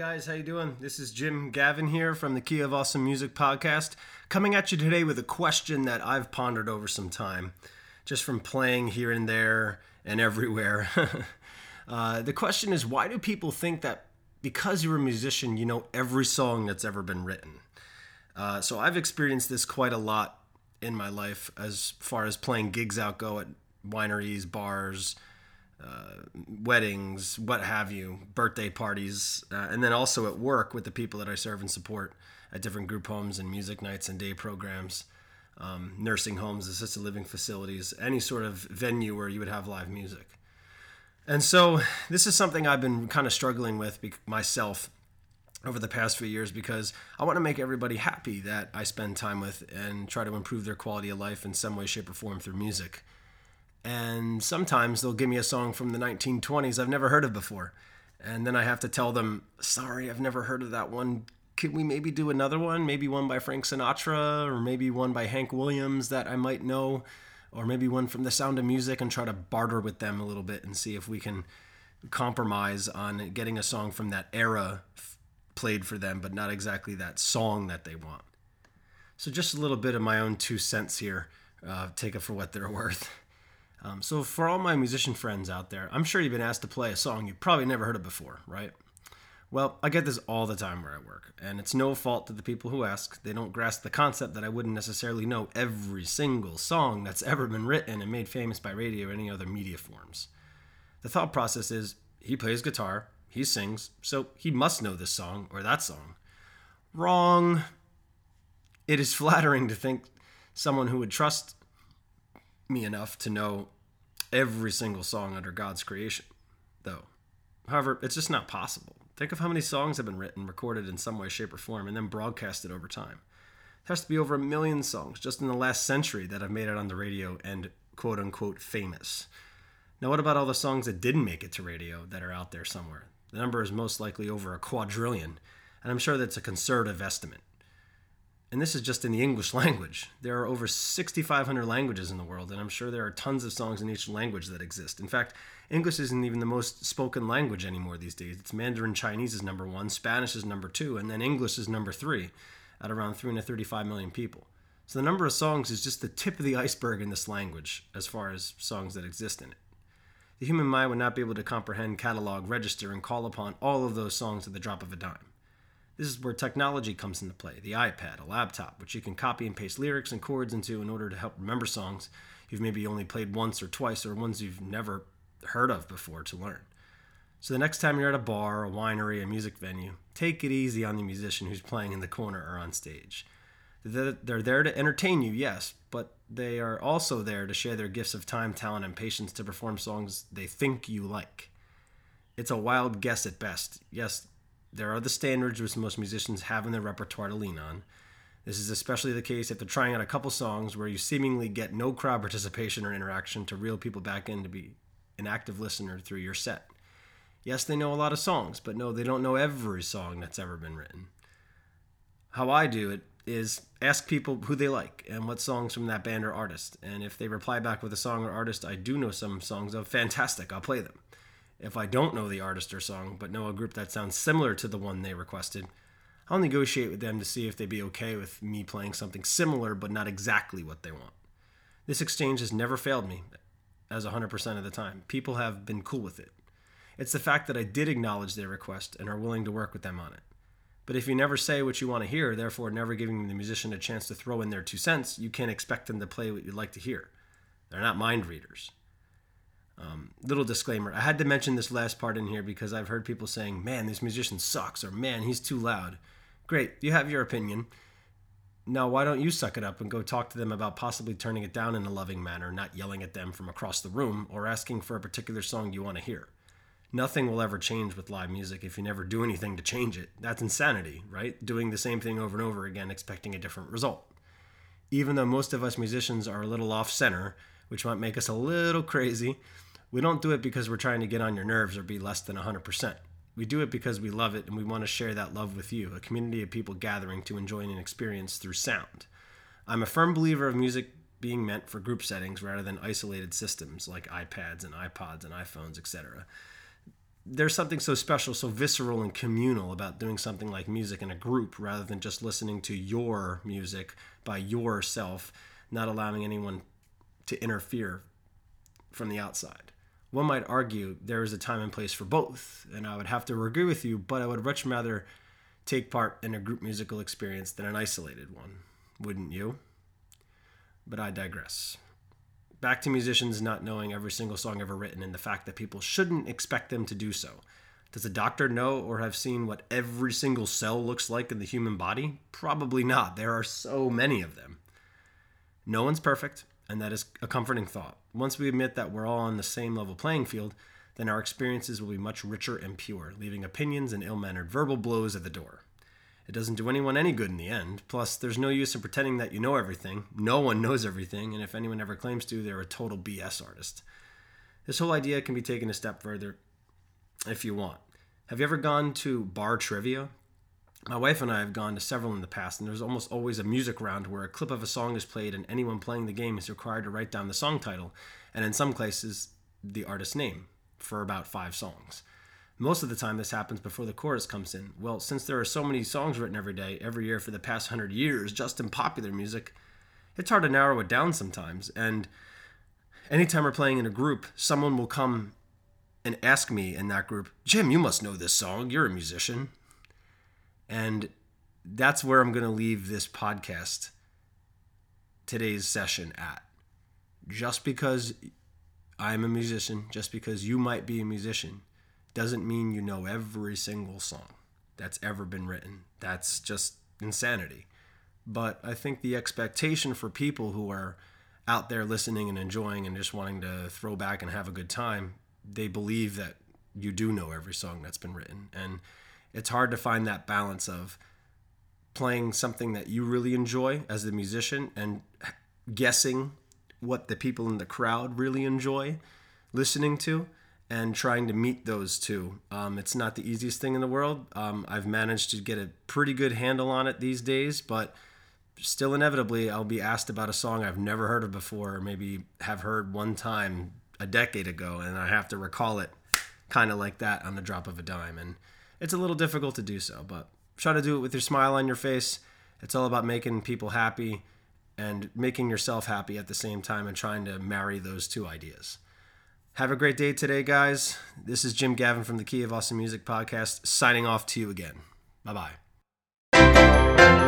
guys, how you doing? This is Jim Gavin here from the Key of Awesome Music podcast, coming at you today with a question that I've pondered over some time, just from playing here and there and everywhere. uh, the question is, why do people think that because you're a musician, you know every song that's ever been written? Uh, so I've experienced this quite a lot in my life as far as playing gigs out go at wineries, bars, uh, weddings, what have you, birthday parties, uh, and then also at work with the people that I serve and support at different group homes and music nights and day programs, um, nursing homes, assisted living facilities, any sort of venue where you would have live music. And so this is something I've been kind of struggling with myself over the past few years because I want to make everybody happy that I spend time with and try to improve their quality of life in some way, shape, or form through music and sometimes they'll give me a song from the 1920s I've never heard of before. And then I have to tell them, sorry, I've never heard of that one. Can we maybe do another one? Maybe one by Frank Sinatra, or maybe one by Hank Williams that I might know, or maybe one from The Sound of Music and try to barter with them a little bit and see if we can compromise on getting a song from that era played for them, but not exactly that song that they want. So, just a little bit of my own two cents here. Uh, take it for what they're worth. Um, so, for all my musician friends out there, I'm sure you've been asked to play a song you've probably never heard of before, right? Well, I get this all the time where I work, and it's no fault to the people who ask. They don't grasp the concept that I wouldn't necessarily know every single song that's ever been written and made famous by radio or any other media forms. The thought process is he plays guitar, he sings, so he must know this song or that song. Wrong. It is flattering to think someone who would trust me enough to know every single song under God's creation, though. However, it's just not possible. Think of how many songs have been written, recorded in some way, shape, or form, and then broadcasted over time. There has to be over a million songs just in the last century that have made it on the radio and quote unquote famous. Now, what about all the songs that didn't make it to radio that are out there somewhere? The number is most likely over a quadrillion, and I'm sure that's a conservative estimate and this is just in the English language. There are over 6,500 languages in the world, and I'm sure there are tons of songs in each language that exist. In fact, English isn't even the most spoken language anymore these days. It's Mandarin Chinese is number one, Spanish is number two, and then English is number three at around 335 million people. So the number of songs is just the tip of the iceberg in this language as far as songs that exist in it. The human mind would not be able to comprehend, catalog, register, and call upon all of those songs at the drop of a dime. This is where technology comes into play the iPad, a laptop, which you can copy and paste lyrics and chords into in order to help remember songs you've maybe only played once or twice or ones you've never heard of before to learn. So the next time you're at a bar, a winery, a music venue, take it easy on the musician who's playing in the corner or on stage. They're there to entertain you, yes, but they are also there to share their gifts of time, talent, and patience to perform songs they think you like. It's a wild guess at best. Yes, there are the standards which most musicians have in their repertoire to lean on. This is especially the case if they're trying out a couple songs where you seemingly get no crowd participation or interaction to reel people back in to be an active listener through your set. Yes, they know a lot of songs, but no, they don't know every song that's ever been written. How I do it is ask people who they like and what songs from that band or artist. And if they reply back with a song or artist I do know some songs of, fantastic, I'll play them. If I don't know the artist or song, but know a group that sounds similar to the one they requested, I'll negotiate with them to see if they'd be okay with me playing something similar but not exactly what they want. This exchange has never failed me, as 100% of the time. People have been cool with it. It's the fact that I did acknowledge their request and are willing to work with them on it. But if you never say what you want to hear, therefore never giving the musician a chance to throw in their two cents, you can't expect them to play what you'd like to hear. They're not mind readers. Um, little disclaimer I had to mention this last part in here because I've heard people saying, man, this musician sucks, or man, he's too loud. Great, you have your opinion. Now, why don't you suck it up and go talk to them about possibly turning it down in a loving manner, not yelling at them from across the room or asking for a particular song you want to hear? Nothing will ever change with live music if you never do anything to change it. That's insanity, right? Doing the same thing over and over again, expecting a different result. Even though most of us musicians are a little off center, which might make us a little crazy, we don't do it because we're trying to get on your nerves or be less than 100%. We do it because we love it and we want to share that love with you, a community of people gathering to enjoy an experience through sound. I'm a firm believer of music being meant for group settings rather than isolated systems like iPads and iPods and iPhones, etc. there's something so special, so visceral and communal about doing something like music in a group rather than just listening to your music by yourself, not allowing anyone to interfere from the outside. One might argue there is a time and place for both, and I would have to agree with you, but I would much rather take part in a group musical experience than an isolated one, wouldn't you? But I digress. Back to musicians not knowing every single song ever written and the fact that people shouldn't expect them to do so. Does a doctor know or have seen what every single cell looks like in the human body? Probably not. There are so many of them. No one's perfect, and that is a comforting thought. Once we admit that we're all on the same level playing field, then our experiences will be much richer and pure, leaving opinions and ill mannered verbal blows at the door. It doesn't do anyone any good in the end. Plus, there's no use in pretending that you know everything. No one knows everything, and if anyone ever claims to, they're a total BS artist. This whole idea can be taken a step further if you want. Have you ever gone to bar trivia? My wife and I have gone to several in the past, and there's almost always a music round where a clip of a song is played, and anyone playing the game is required to write down the song title, and in some cases, the artist's name for about five songs. Most of the time, this happens before the chorus comes in. Well, since there are so many songs written every day, every year for the past hundred years, just in popular music, it's hard to narrow it down sometimes. And anytime we're playing in a group, someone will come and ask me in that group, Jim, you must know this song. You're a musician. And that's where I'm going to leave this podcast, today's session at. Just because I'm a musician, just because you might be a musician, doesn't mean you know every single song that's ever been written. That's just insanity. But I think the expectation for people who are out there listening and enjoying and just wanting to throw back and have a good time, they believe that you do know every song that's been written. And it's hard to find that balance of playing something that you really enjoy as a musician and guessing what the people in the crowd really enjoy listening to and trying to meet those two. Um, it's not the easiest thing in the world. Um, I've managed to get a pretty good handle on it these days, but still inevitably I'll be asked about a song I've never heard of before, or maybe have heard one time a decade ago, and I have to recall it kind of like that on the drop of a dime. And it's a little difficult to do so, but try to do it with your smile on your face. It's all about making people happy and making yourself happy at the same time and trying to marry those two ideas. Have a great day today, guys. This is Jim Gavin from the Key of Awesome Music podcast, signing off to you again. Bye bye.